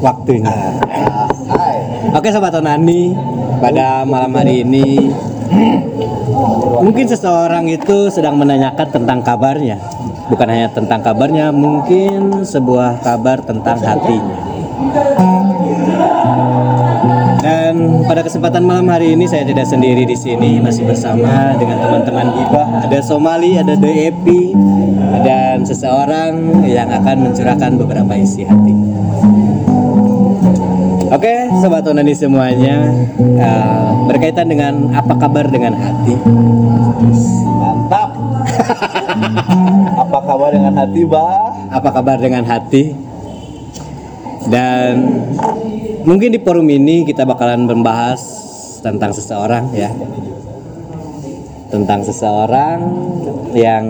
waktunya. Oke sobat Onani, pada malam hari ini mungkin seseorang itu sedang menanyakan tentang kabarnya. Bukan hanya tentang kabarnya, mungkin sebuah kabar tentang hatinya. Dan pada kesempatan malam hari ini saya tidak sendiri di sini, masih bersama dengan teman-teman Gibah. Ada Somali, ada The Epi, dan seseorang yang akan mencurahkan beberapa isi hatinya. Oke, sobat onani semuanya, eh, berkaitan dengan apa kabar dengan hati? Mantap. Apa kabar dengan hati, Bah? Apa kabar dengan hati? Dan mungkin di forum ini kita bakalan membahas tentang seseorang ya, tentang seseorang yang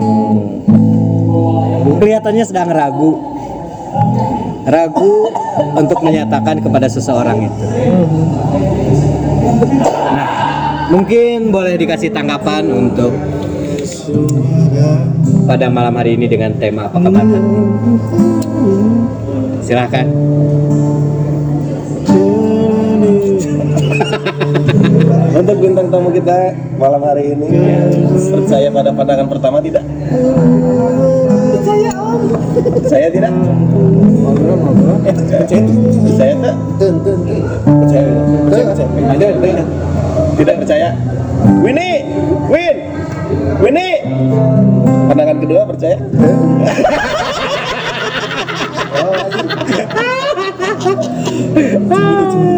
kelihatannya sedang ragu, ragu untuk menyatakan kepada seseorang itu. Nah, mungkin boleh dikasih tanggapan untuk pada malam hari ini dengan tema apa kabar hati? Silahkan. Untuk bintang tamu kita malam hari ini percaya pada pandangan pertama tidak? Percaya om. Percaya tidak? Eh, percaya percaya tak? Percaya. Percaya. percaya. Ada, ada. Tidak percaya. Winnie, Win, Winnie. Pandangan kedua percaya? terus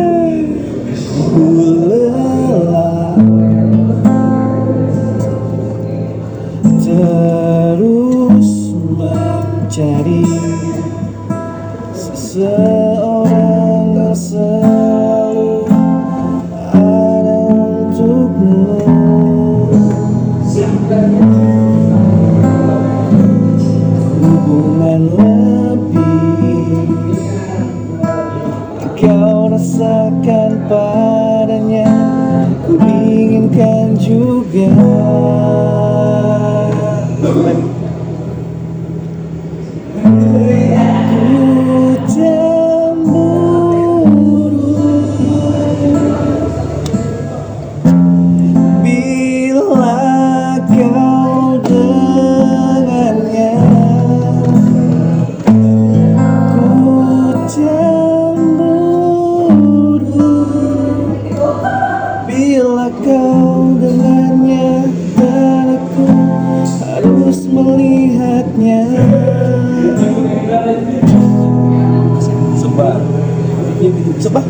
Sembah.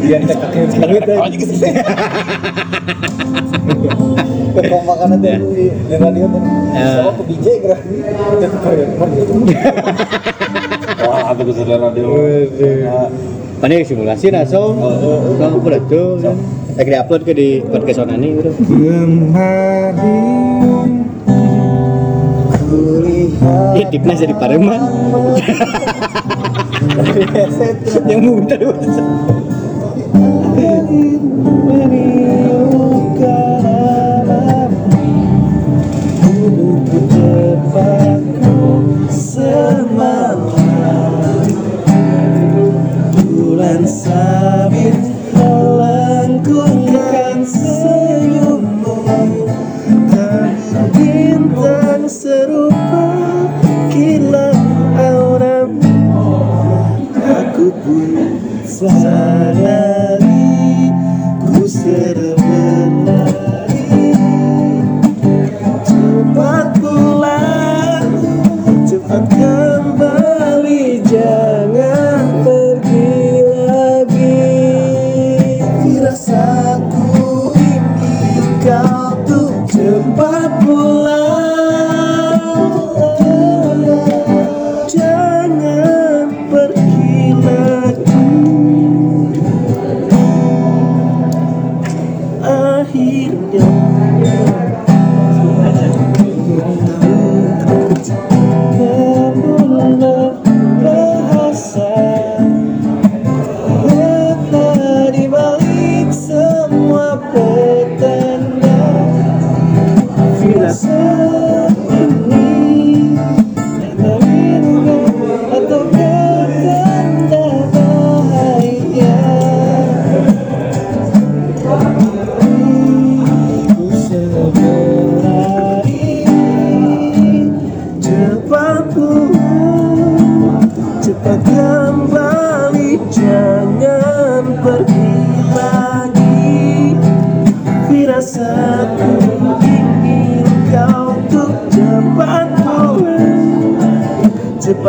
Biar kita kakek sekarang itu. Kekompakan aja. Di di radio tuh. Sama ke gerak. Wah, ada. Mana simulasi udah tuh, lagi upload ke di podcast onani udah. Eh, tip na sila para man. Yang mungkin terus.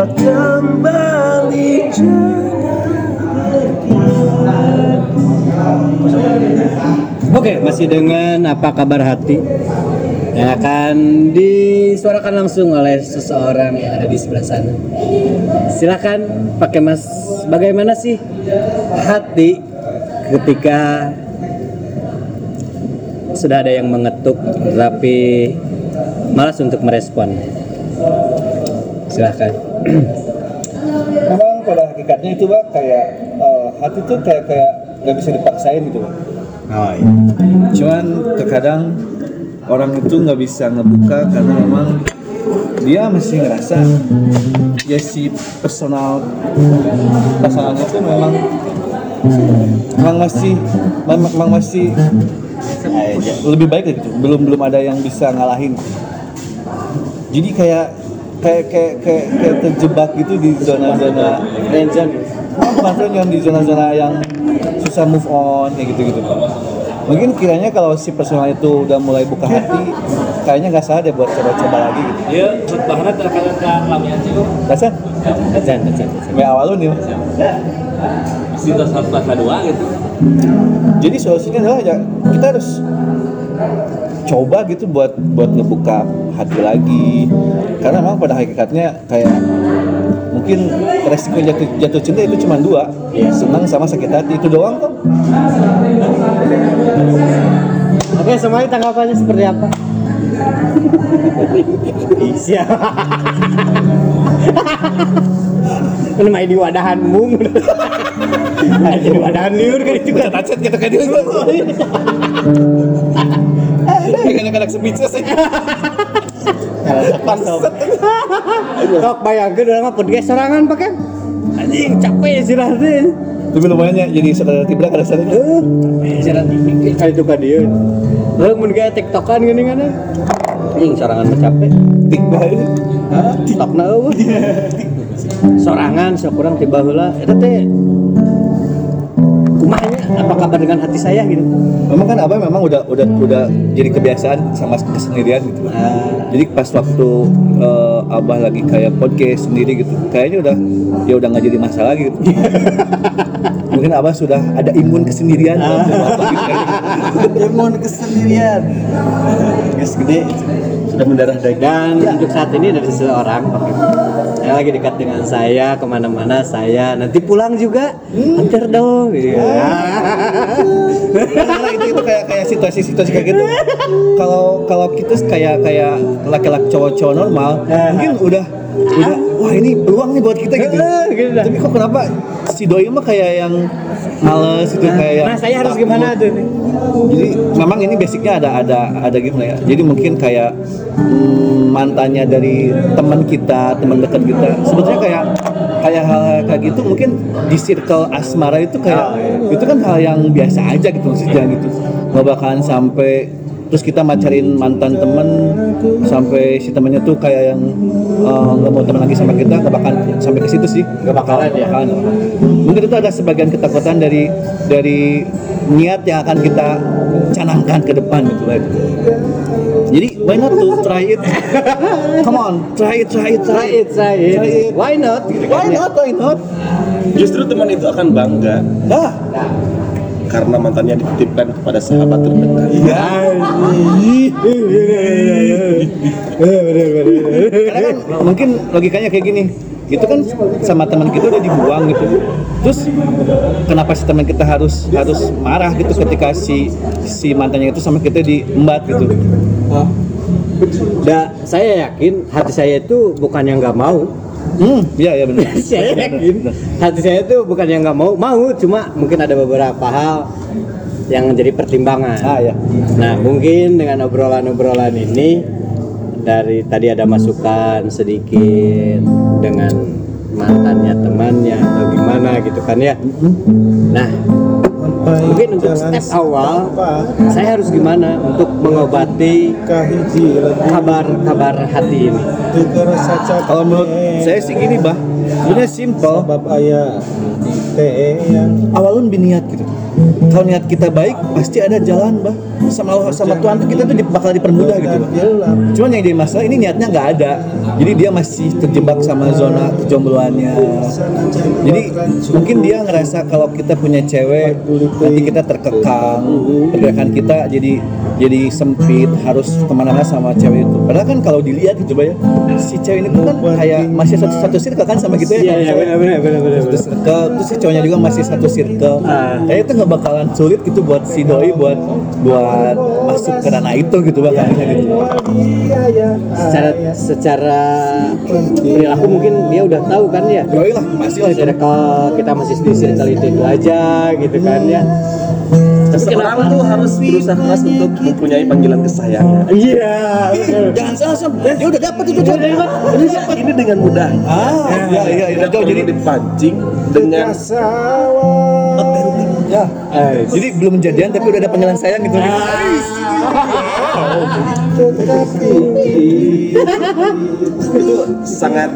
Oke, masih dengan apa kabar hati yang akan disuarakan langsung oleh seseorang yang ada di sebelah sana. Silakan pakai mas. Bagaimana sih hati ketika sudah ada yang mengetuk tapi malas untuk merespon? Silakan. Memang pada hakikatnya itu bang kayak eh, hati tuh kayak kayak nggak bisa dipaksain gitu bang. Oh, iya. Cuman terkadang orang itu nggak bisa ngebuka karena memang dia masih ngerasa ya si personal pasangan itu memang memang masih memang, memang masih lebih baik gitu belum belum ada yang bisa ngalahin jadi kayak kayak kayak kayak, kayak terjebak gitu di zona-zona Friendzone. bukan friendzone, di zona-zona yang susah move on kayak gitu gitu mungkin kiranya kalau si personal itu udah mulai buka hati kayaknya nggak salah deh buat coba-coba lagi gitu Iya, bahkan terkadang kan lamanya sih rasa Azan, azan, azan. sampai awal lu nih Situs satu kelas dua gitu. jadi solusinya adalah ya kita harus coba gitu buat buat ngebuka hati lagi karena memang pada hakikatnya kayak mungkin resiko jatuh, jatuh cinta itu cuma dua senang sama sakit hati itu doang kok Oke, semuanya tanggapannya seperti apa? Iya. Ini main di wadahan mung. Main di wadahan liur kan itu kan. tacet gitu kan dia kayak anak-anak speechless aja Bangsat. Kok bayangkeun urang mah podcast sorangan pakai. Anjing capek sih rasanya. tapi lumayan ya jadi saudara tibra kada Jalan TV kali itu kan dia. Lalu mun gaya tiktokan gini kan. Anjing sorangan mah capek. tik bae Hah? TikTokna eueuh. Sorangan sok kurang tiba heula eta teh kumahnya apa kabar dengan hati saya gitu. memang kan abah memang udah udah udah jadi kebiasaan sama kesendirian gitu. Ah, jadi pas waktu eh, abah lagi kayak podcast sendiri gitu kayaknya udah ya udah nggak jadi masalah gitu. Mungkin abah sudah ada imun kesendirian. Diri abah gitu. Imun kesendirian. Gas gede Sudah mendarah daging Dan untuk saat ini ada seseorang yang lagi dekat dengan saya ke mana-mana saya. Nanti pulang juga antar dong gitu. karena itu itu kayak kayak situasi-situasi kayak gitu. Kalau kalau kita kayak kayak laki-laki cowok-cowok normal mungkin udah udah wah ini peluang nih buat kita gitu. Ah, gitu tapi kok kenapa si doi mah kayak yang males gitu kayak yang Nah saya harus takut. gimana tuh nih? jadi memang ini basicnya ada ada ada gimana ya. Jadi mungkin kayak mm, mantannya dari teman kita teman dekat kita. Sebetulnya kayak kayak hal kayak gitu mungkin di circle asmara itu kayak itu kan hal yang biasa aja gitu maksudnya gitu. Nggak bakalan sampai terus kita macarin mantan temen sampai si temennya tuh kayak yang eh, nggak mau teman lagi sama kita nggak bakalan sampai ke situ sih nggak bakalan ya? bakalan. mungkin itu ada sebagian ketakutan dari dari niat yang akan kita canangkan ke depan gitu lah itu. Jadi why not to try it? Come on, try it, try it, Try it, try it. Try it. Why not? Gitu Why kan ya. not? Why not? Justru teman itu akan bangga Dah. Karena mantannya dititipkan kepada sahabat terdekat. Iya. Karena kan mungkin logikanya kayak gini. Itu kan sama teman kita udah dibuang gitu. Terus kenapa si teman kita harus harus marah gitu ketika si si mantannya itu sama kita diembat gitu. Da, saya yakin hati saya itu bukan yang nggak mau. Hmm, iya iya benar. saya yakin hati saya itu bukan yang nggak mau, mau cuma mungkin ada beberapa hal yang menjadi pertimbangan. Ah ya. Nah, mungkin dengan obrolan-obrolan ini dari tadi ada masukan sedikit dengan mantannya temannya atau gimana gitu kan ya. Nah, mungkin untuk step awal saya harus gimana untuk mengobati kabar-kabar hati ini? Kalau menurut saya sih gini, Bah. Sebenarnya simple. Yang Awalun biniat gitu. Kalau niat kita baik, pasti ada jalan, Bah. Sama Allah, sama Tuhan tuh kita tuh bakal dipermudah gitu, Bah. Cuman yang jadi masalah ini niatnya nggak ada. Jadi dia masih terjebak sama zona kejombloannya. Jadi mungkin dia ngerasa kalau kita punya cewek, nanti kita terkekang, pergerakan kita jadi jadi sempit, harus ke mana-mana sama cewek itu. Padahal kan kalau dilihat gitu, Bah ya, si cewek ini tuh kan kayak masih satu satu circle kan sama kita ya. Iya, benar benar benar benar. Satu circle, terus si cowoknya juga masih satu circle. Kayaknya itu nggak bakalan sulit gitu buat si doi buat buat masuk ke ranah itu gitu bahkan gitu. Secara secara perilaku mungkin dia udah tahu kan ya. Yoi lah, pasti lah itu. Circle kita masih di circle itu itu aja gitu kan ya. Seseorang tuh harus berusaha keras untuk mempunyai panggilan kesayangan. Iya. Jangan salah Sam, dia udah dapat itu. Udah dapat. Ini dengan mudah. Ah, iya iya iya. Jadi dipancing dengan ya. Jadi belum jadian tapi udah ada panggilan sayang gitu. Itu sangat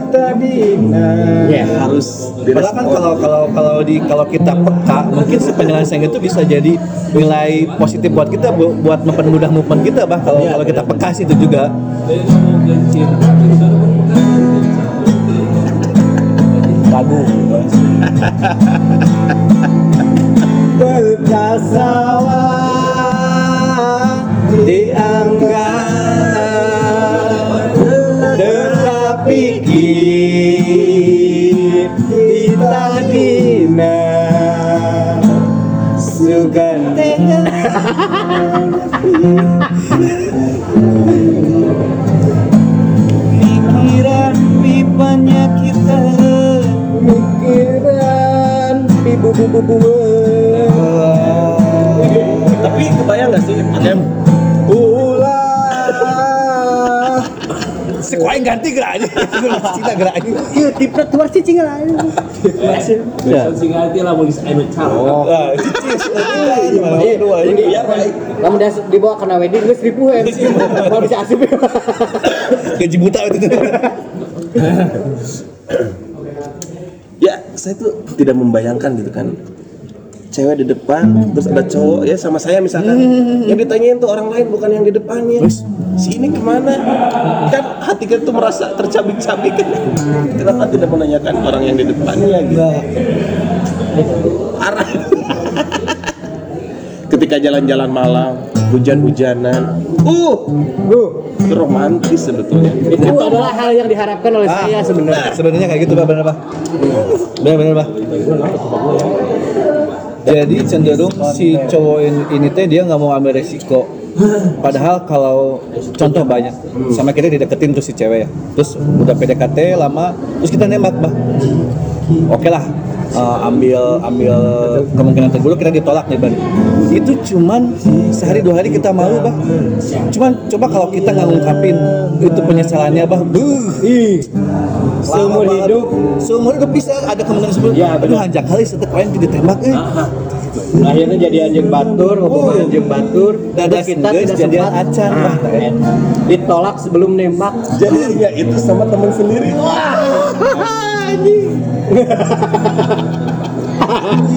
Iya. harus Padahal kan kalau kalau kalau di kalau kita peka, mungkin si panggilan sayang itu bisa jadi nilai positif buat kita bu- buat mempermudah movement kita bah kalau kalau kita peka sih itu juga. Lagu. Berkasawa dianggap tetapi kita dina sugan pikiran pipanya kita. Pikiran ibu bu bu kebayang gak sih, Em? ulah Si kuaing ganti gerak aja. Cina gerak aja. iya tipe tuar cicing lah ya Sing hati lah mau anu calo. Nah, cicis. Iya, ini kamu udah dibawa kena wedding gue seribu ya mau bisa asip Gaji buta itu. Ya, saya tuh tidak membayangkan gitu kan. Cewek di depan, terus ada cowok ya sama saya misalkan. Yang ditanyain tuh orang lain bukan yang di depannya. Si ini ke mana? Kan hati kita tuh merasa tercabik-cabik. Kenapa tidak menanyakan orang yang di depannya gitu? Parah. Ketika jalan-jalan malam, hujan-hujanan, uh, itu romantis sebetulnya. itu adalah hal yang diharapkan oleh saya sebenarnya Nah, sebenarnya kayak gitu, Pak, benar, Pak. Benar, benar, Pak. Jadi cenderung si cowok ini, teh dia nggak mau ambil resiko. Padahal kalau contoh banyak, sama kita dideketin tuh si cewek ya. Terus udah PDKT lama, terus kita nembak, bah. Oke lah, eh, ambil ambil kemungkinan terburuk kita ditolak nih, Bang. Itu cuman sehari dua hari kita malu, bah. Cuman coba kalau kita nggak ngungkapin itu penyesalannya, bah. Buh, ih. Seumur banget. hidup. seumur hidup bisa ada kemungkinan seperti Ya, aduh hanjak kali setek lain ditembak eh akhirnya jadi anjing batur hubungan anjing batur Dadah kita tidak sempat acan, Ah, Bah. eh, ditolak sebelum nembak Jadi ya itu sama teman sendiri.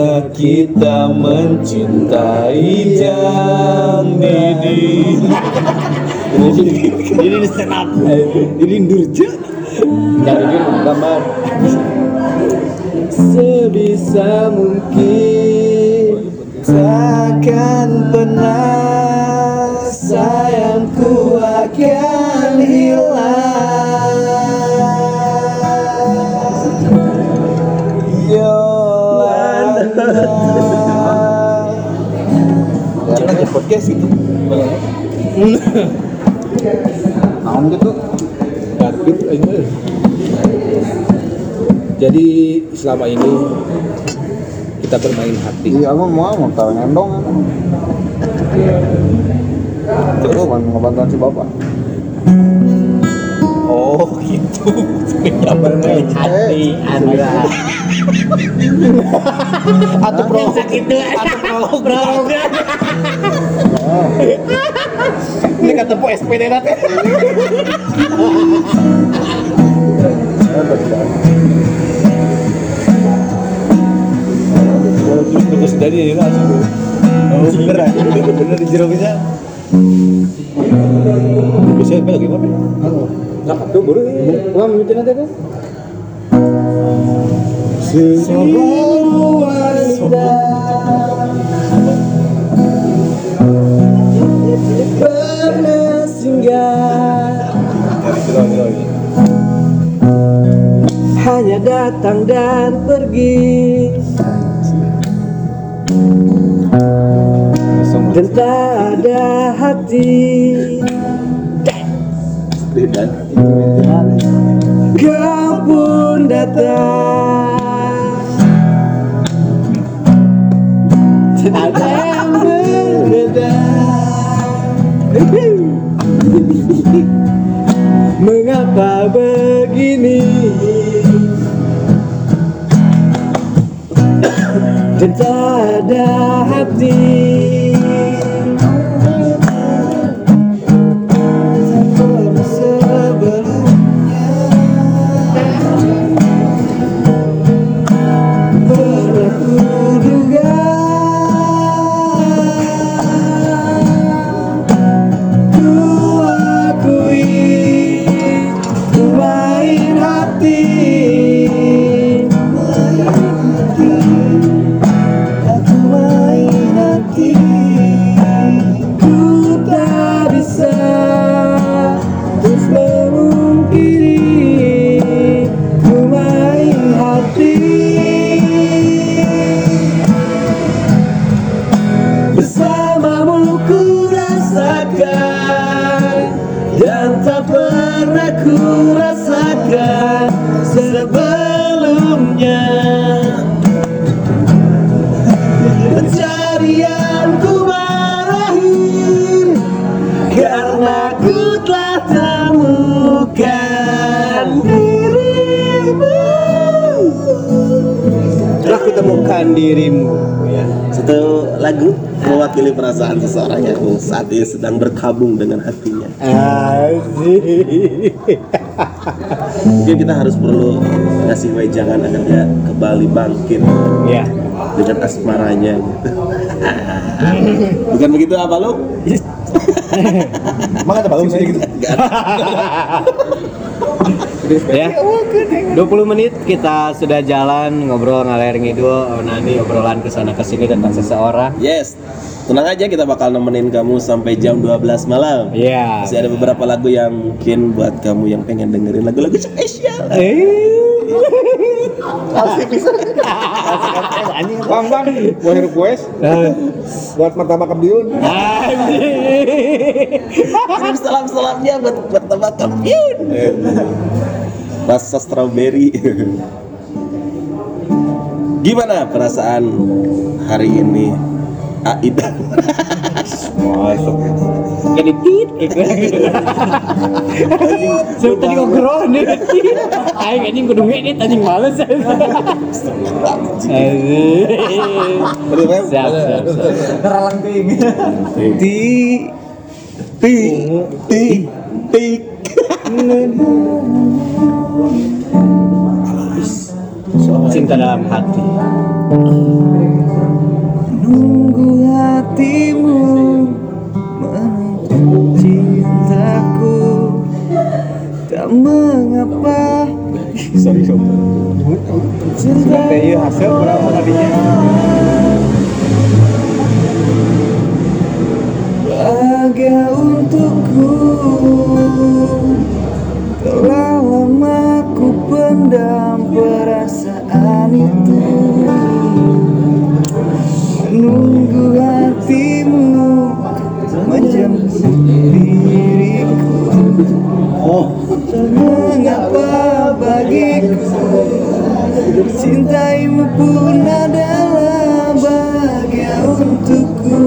Bila kita mencintai jam didi ini stand up. Ini durja jadi gambar. Sebisa mungkin Takkan pernah sayangku akan Jangan aja podcast gitu. Naon gitu? Garbit aing mah. Jadi selama ini kita bermain hati. Iya, aku mau mau tahu ngendong. Terus mau ngebantuan si bapak. Oh gitu. bermain hati anda Atau pro itu atau program ini kata po SPD nanti. Terus dari ini langsung. Oh beneran. Bener di jero bisa. Apa lagi apa? Nah, tuh baru. Wah, mungkin nanti pernah singgah hanya datang dan pergi. Dan tak ada hati. Kau pun datang ada yang berbeda mengapa begini? Dan tak ada hati dirimu Satu lagu mewakili perasaan seseorang yang saat ini sedang berkabung dengan hatinya. Asik Mungkin kita harus perlu ngasih wejangan agar dia kembali bangkit Ya dengan asmaranya gitu. Bukan begitu apa lu? Emang ada bagus sih gitu. Ya. 20 menit kita sudah jalan ngobrol ngalir ngidul oh, nanti obrolan ke sana ke sini tentang seseorang. Yes. Tenang aja kita bakal nemenin kamu sampai jam 12 malam. ya Masih ada beberapa lagu yang mungkin buat kamu yang pengen dengerin lagu-lagu spesial. Bang, bang, mau request buat martabak kebiun. Kirim salam-salamnya buat buat tebak Rasa strawberry. Gimana perasaan hari ini? Aida. jadi tit Saya tadi ngobrol nih Aing anjing kudu ngedit anjing males. Siap siap siap Ti ti ti ti. Cinta dalam hati Nunggu hatimu menuntut cintaku Tak mengapa Sorry, sorry. cinta Iya hasil berapa tadinya? bahagia untukku Telah pendam perasaan itu. Menunggu hatimu menjemput diriku. Mengapa bagiku? Cintaimu pun adalah bahagia untukku.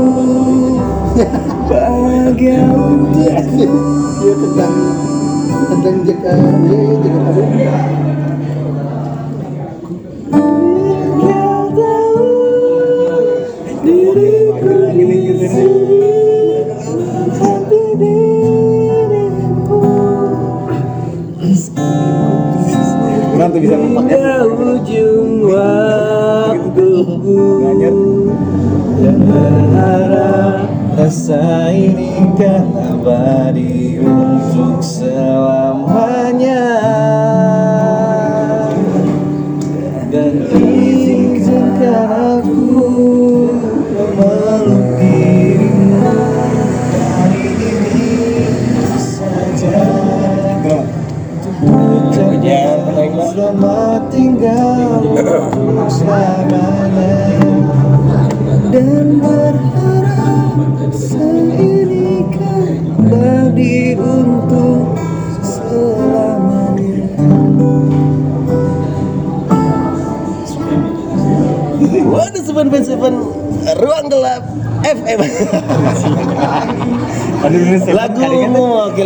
Bahagia untukku. Dia tentang tentang jeka dia bisa ujung waktu Dan berharap rasa ini kan abadi untuk selamanya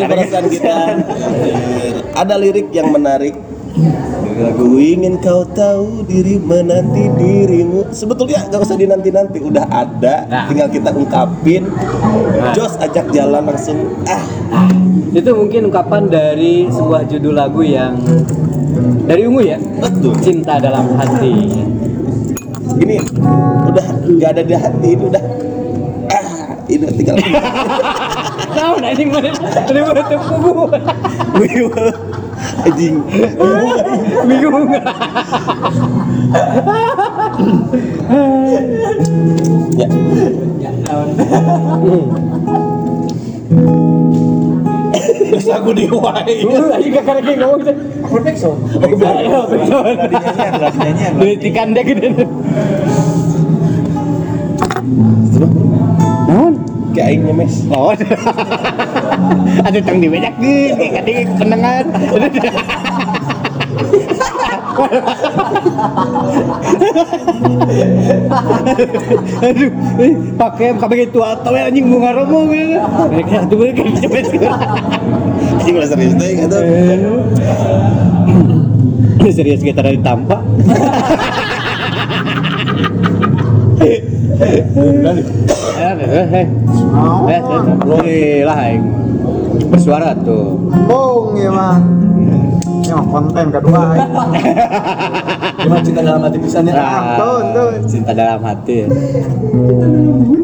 perasaan kita. Ada lirik yang menarik. Ku ingin kau tahu diri menanti dirimu. Sebetulnya gak usah dinanti-nanti Udah ada. Tinggal kita ungkapin. Jos ajak jalan langsung. Ah. Itu mungkin ungkapan dari sebuah judul lagu yang dari Ungu ya. betul. Cinta dalam hati. Gini Udah gak ada di hati Ini udah Ah Ini tinggal Tahu nah ini mana? Ini mana tepuk Anjing. Bingung. Ya. Terus aku diwai Lagi ngomong deh gitu. Naon? Kayak aing nyemes Oh. Ada tang di banyak gitu, kadang pendengar. Aduh, eh, pakai pakai tua atau anjing bunga romo gitu. Mereka tuh mereka cepet. Anjing udah serius deh gitu Serius kita dari tampak. Eh, lah aing. Bersuara tuh. Bong ya mah. Ini mah konten kedua. ya. Cuma cinta dalam hati pisannya. Ah, tuh, tuh. Cinta dalam hati.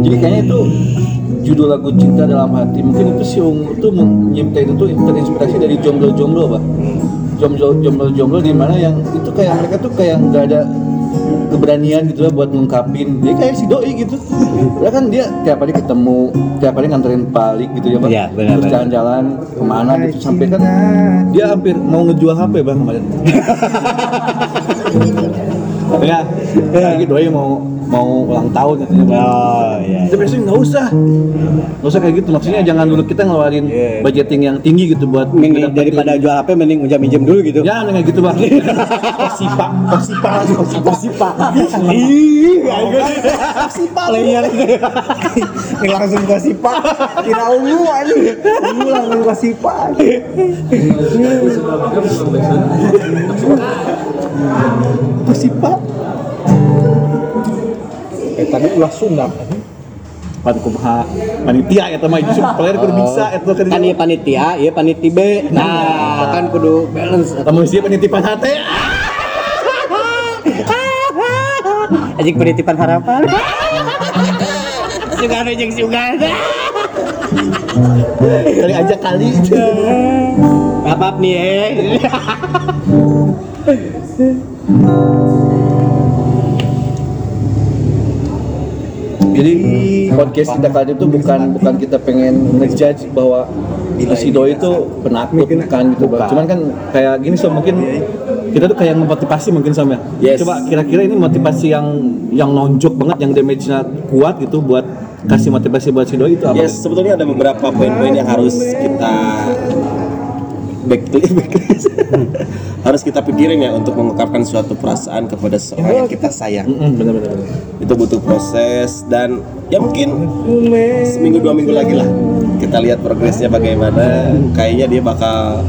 Jadi kayaknya itu judul lagu cinta dalam hati mungkin itu si Ungu tuh menyipta itu tuh terinspirasi dari jomblo-jomblo pak jomblo jomblo jomblo di mana yang itu kayak mereka tuh kayak nggak ada keberanian gitu lah buat ngungkapin. Dia kayak si doi gitu. Ya kan dia tiap hari ketemu tiap hari nganterin balik gitu ya pak benar, terus jalan-jalan ke mana gitu sampai kan dia hampir mau ngejual HP bang kemarin ya lagi doi mau mau ulang tahun katanya. Oh iya. Tapi biasanya nggak usah, nggak usah kayak gitu. Maksudnya jangan dulu kita ngeluarin Iya. budgeting yang tinggi gitu buat Mending daripada jual HP mending ujam minjem dulu gitu. Ya, kayak gitu bang. Kosipa, kosipa, kosipa, kosipa. Ih, sipa layer. Ini langsung ke sipa. Kira ungu aja. Ungu langsung sipa. Kosipa. Eh tadi ulah sunat. Pan kumaha panitia ya teman justru player kudu bisa eta kan. Kan panitia, ieu paniti B. Nah, kan kudu balance. Kamu sih penitipan hati. Anjing penitipan harapan. Sugar anjing sugar. Kali aja kali. Maaf nih eh. Jadi podcast kita kali itu bukan bukan kita pengen ngejudge bahwa si Doi itu penakut bukan gitu Bang. Cuman kan kayak gini so mungkin kita tuh kayak memotivasi mungkin sama Yes. Coba kira-kira ini motivasi yang yang nonjok banget yang damage-nya kuat gitu buat kasih motivasi buat si Doi itu apa? Yes, sebetulnya ada beberapa poin-poin yang harus kita back harus kita pikirin ya untuk mengungkapkan suatu perasaan kepada seseorang yang kita sayang. Bener-bener. Itu butuh proses dan ya mungkin seminggu dua minggu lagi lah kita lihat progresnya bagaimana. Kayaknya dia bakal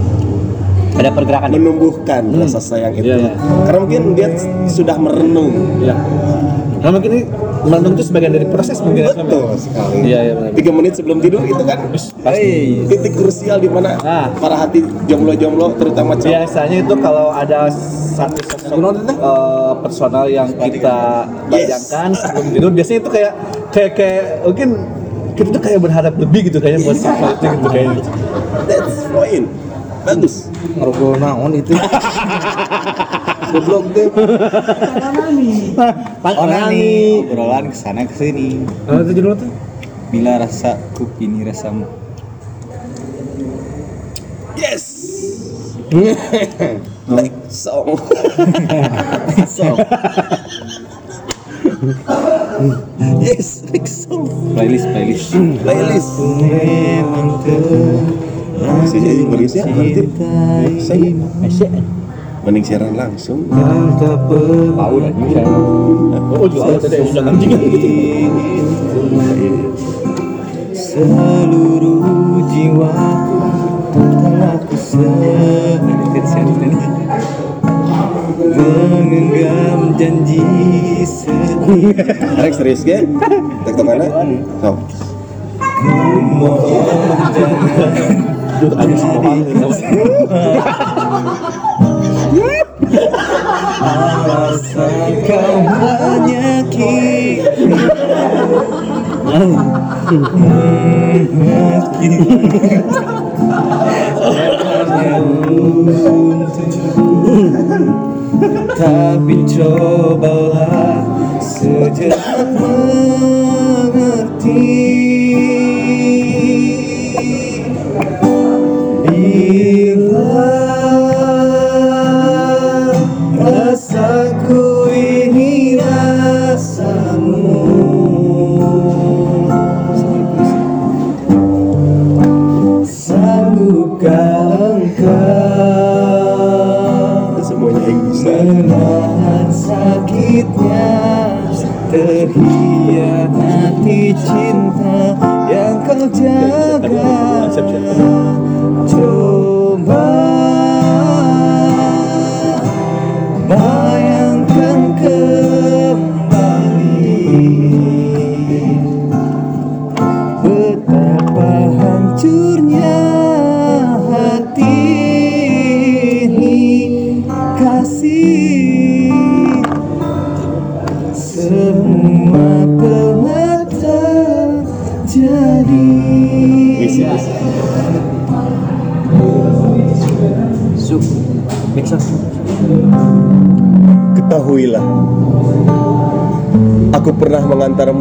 Ada pergerakan. menumbuhkan rasa sayang itu. Iya, iya. Karena mungkin dia sudah merenung. Ya. Nah mungkin ini merenung itu sebagian dari proses mungkin? Betul sekali. Iya iya benar. Tiga menit sebelum tidur itu kan Pasti. titik krusial di mana Nah. para hati jomblo-jomblo terutama cowok Biasanya itu kalau ada satu sosok eh, personal yang kita bayangkan sebelum tidur, biasanya itu kayak kayak kayak mungkin kita tuh kayak berharap lebih gitu kayaknya buat sosok itu gitu kayaknya. That's point. Bagus. Ngerokok naon itu. Goblok deh. Onani. Obrolan ke sana ke sini. Nah, itu judulnya tuh. Bila rasa kupini rasamu. Yes. like song. song. yes, like song. Playlist playlist. Playlist. Masih jadi siapa nanti? Saya mending siaran langsung. Tahu dah ini saya. Oh, juga ada tadi yang anjing Seluruh jiwaku telah kuserahkan Mengenggam janji setia Arek serius ge? Tek mana? Oh. Ada semua 만약에 다 비춰봐라 수줍은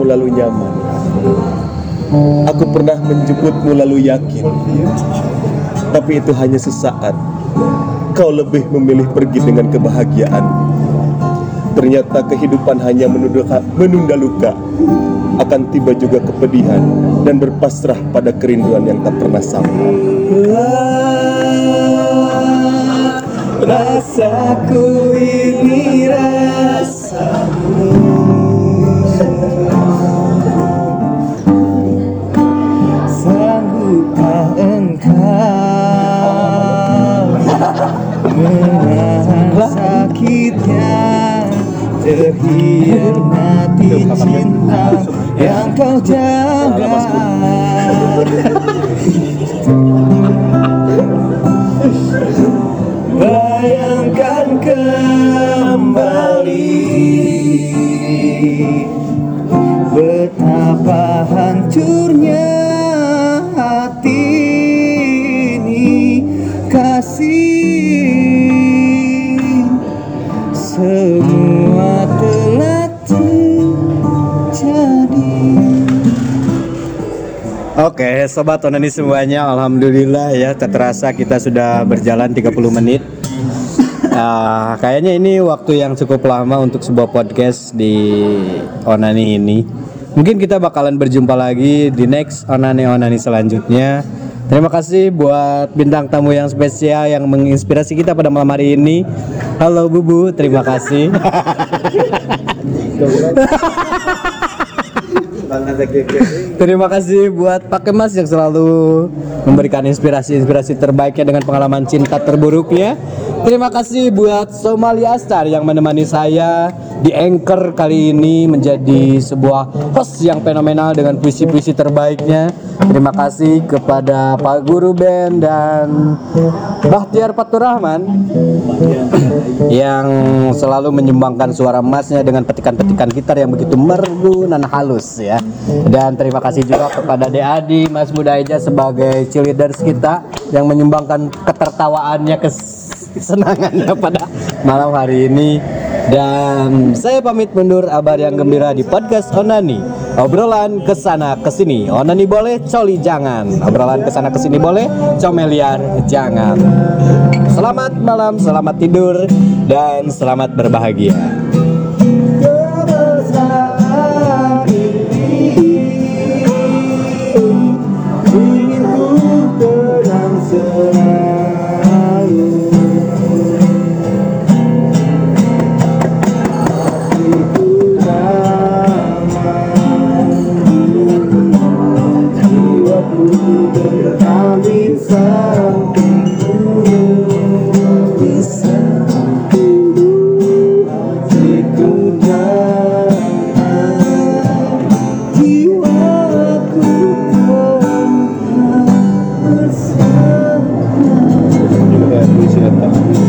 mengantarmu lalu nyaman. Aku pernah menjemputmu lalu yakin. Tapi itu hanya sesaat. Kau lebih memilih pergi dengan kebahagiaan. Ternyata kehidupan hanya menunda, menunda luka. Akan tiba juga kepedihan dan berpasrah pada kerinduan yang tak pernah sampai. Rasaku ini rasamu Terhianati cinta yang kau jaga Bayangkan kembali Oke, sobat onani semuanya, alhamdulillah ya, terasa kita sudah berjalan 30 menit. Ah, kayaknya ini waktu yang cukup lama untuk sebuah podcast di onani ini. Mungkin kita bakalan berjumpa lagi di next onani onani selanjutnya. Terima kasih buat bintang tamu yang spesial yang menginspirasi kita pada malam hari ini. Halo Bubu, terima kasih. Terima kasih buat Pak Kemas yang selalu memberikan inspirasi-inspirasi terbaiknya dengan pengalaman cinta terburuknya. Terima kasih buat Somali Astar yang menemani saya di Anchor kali ini menjadi sebuah host yang fenomenal dengan puisi-puisi terbaiknya. Terima kasih kepada Pak Guru Band dan Bahtiar Faturrahman yang selalu menyumbangkan suara emasnya dengan petikan-petikan gitar yang begitu merdu dan halus ya. Dan terima kasih juga kepada Deadi Mas Muda Eja sebagai cheerleaders kita yang menyumbangkan ketertawaannya kesenangannya pada malam hari ini. Dan saya pamit mundur abar yang gembira di podcast Onani. Obrolan ke sana ke sini. Onani boleh, coli jangan. Obrolan ke sana ke sini boleh, comeliar jangan. Selamat malam, selamat tidur, dan selamat berbahagia.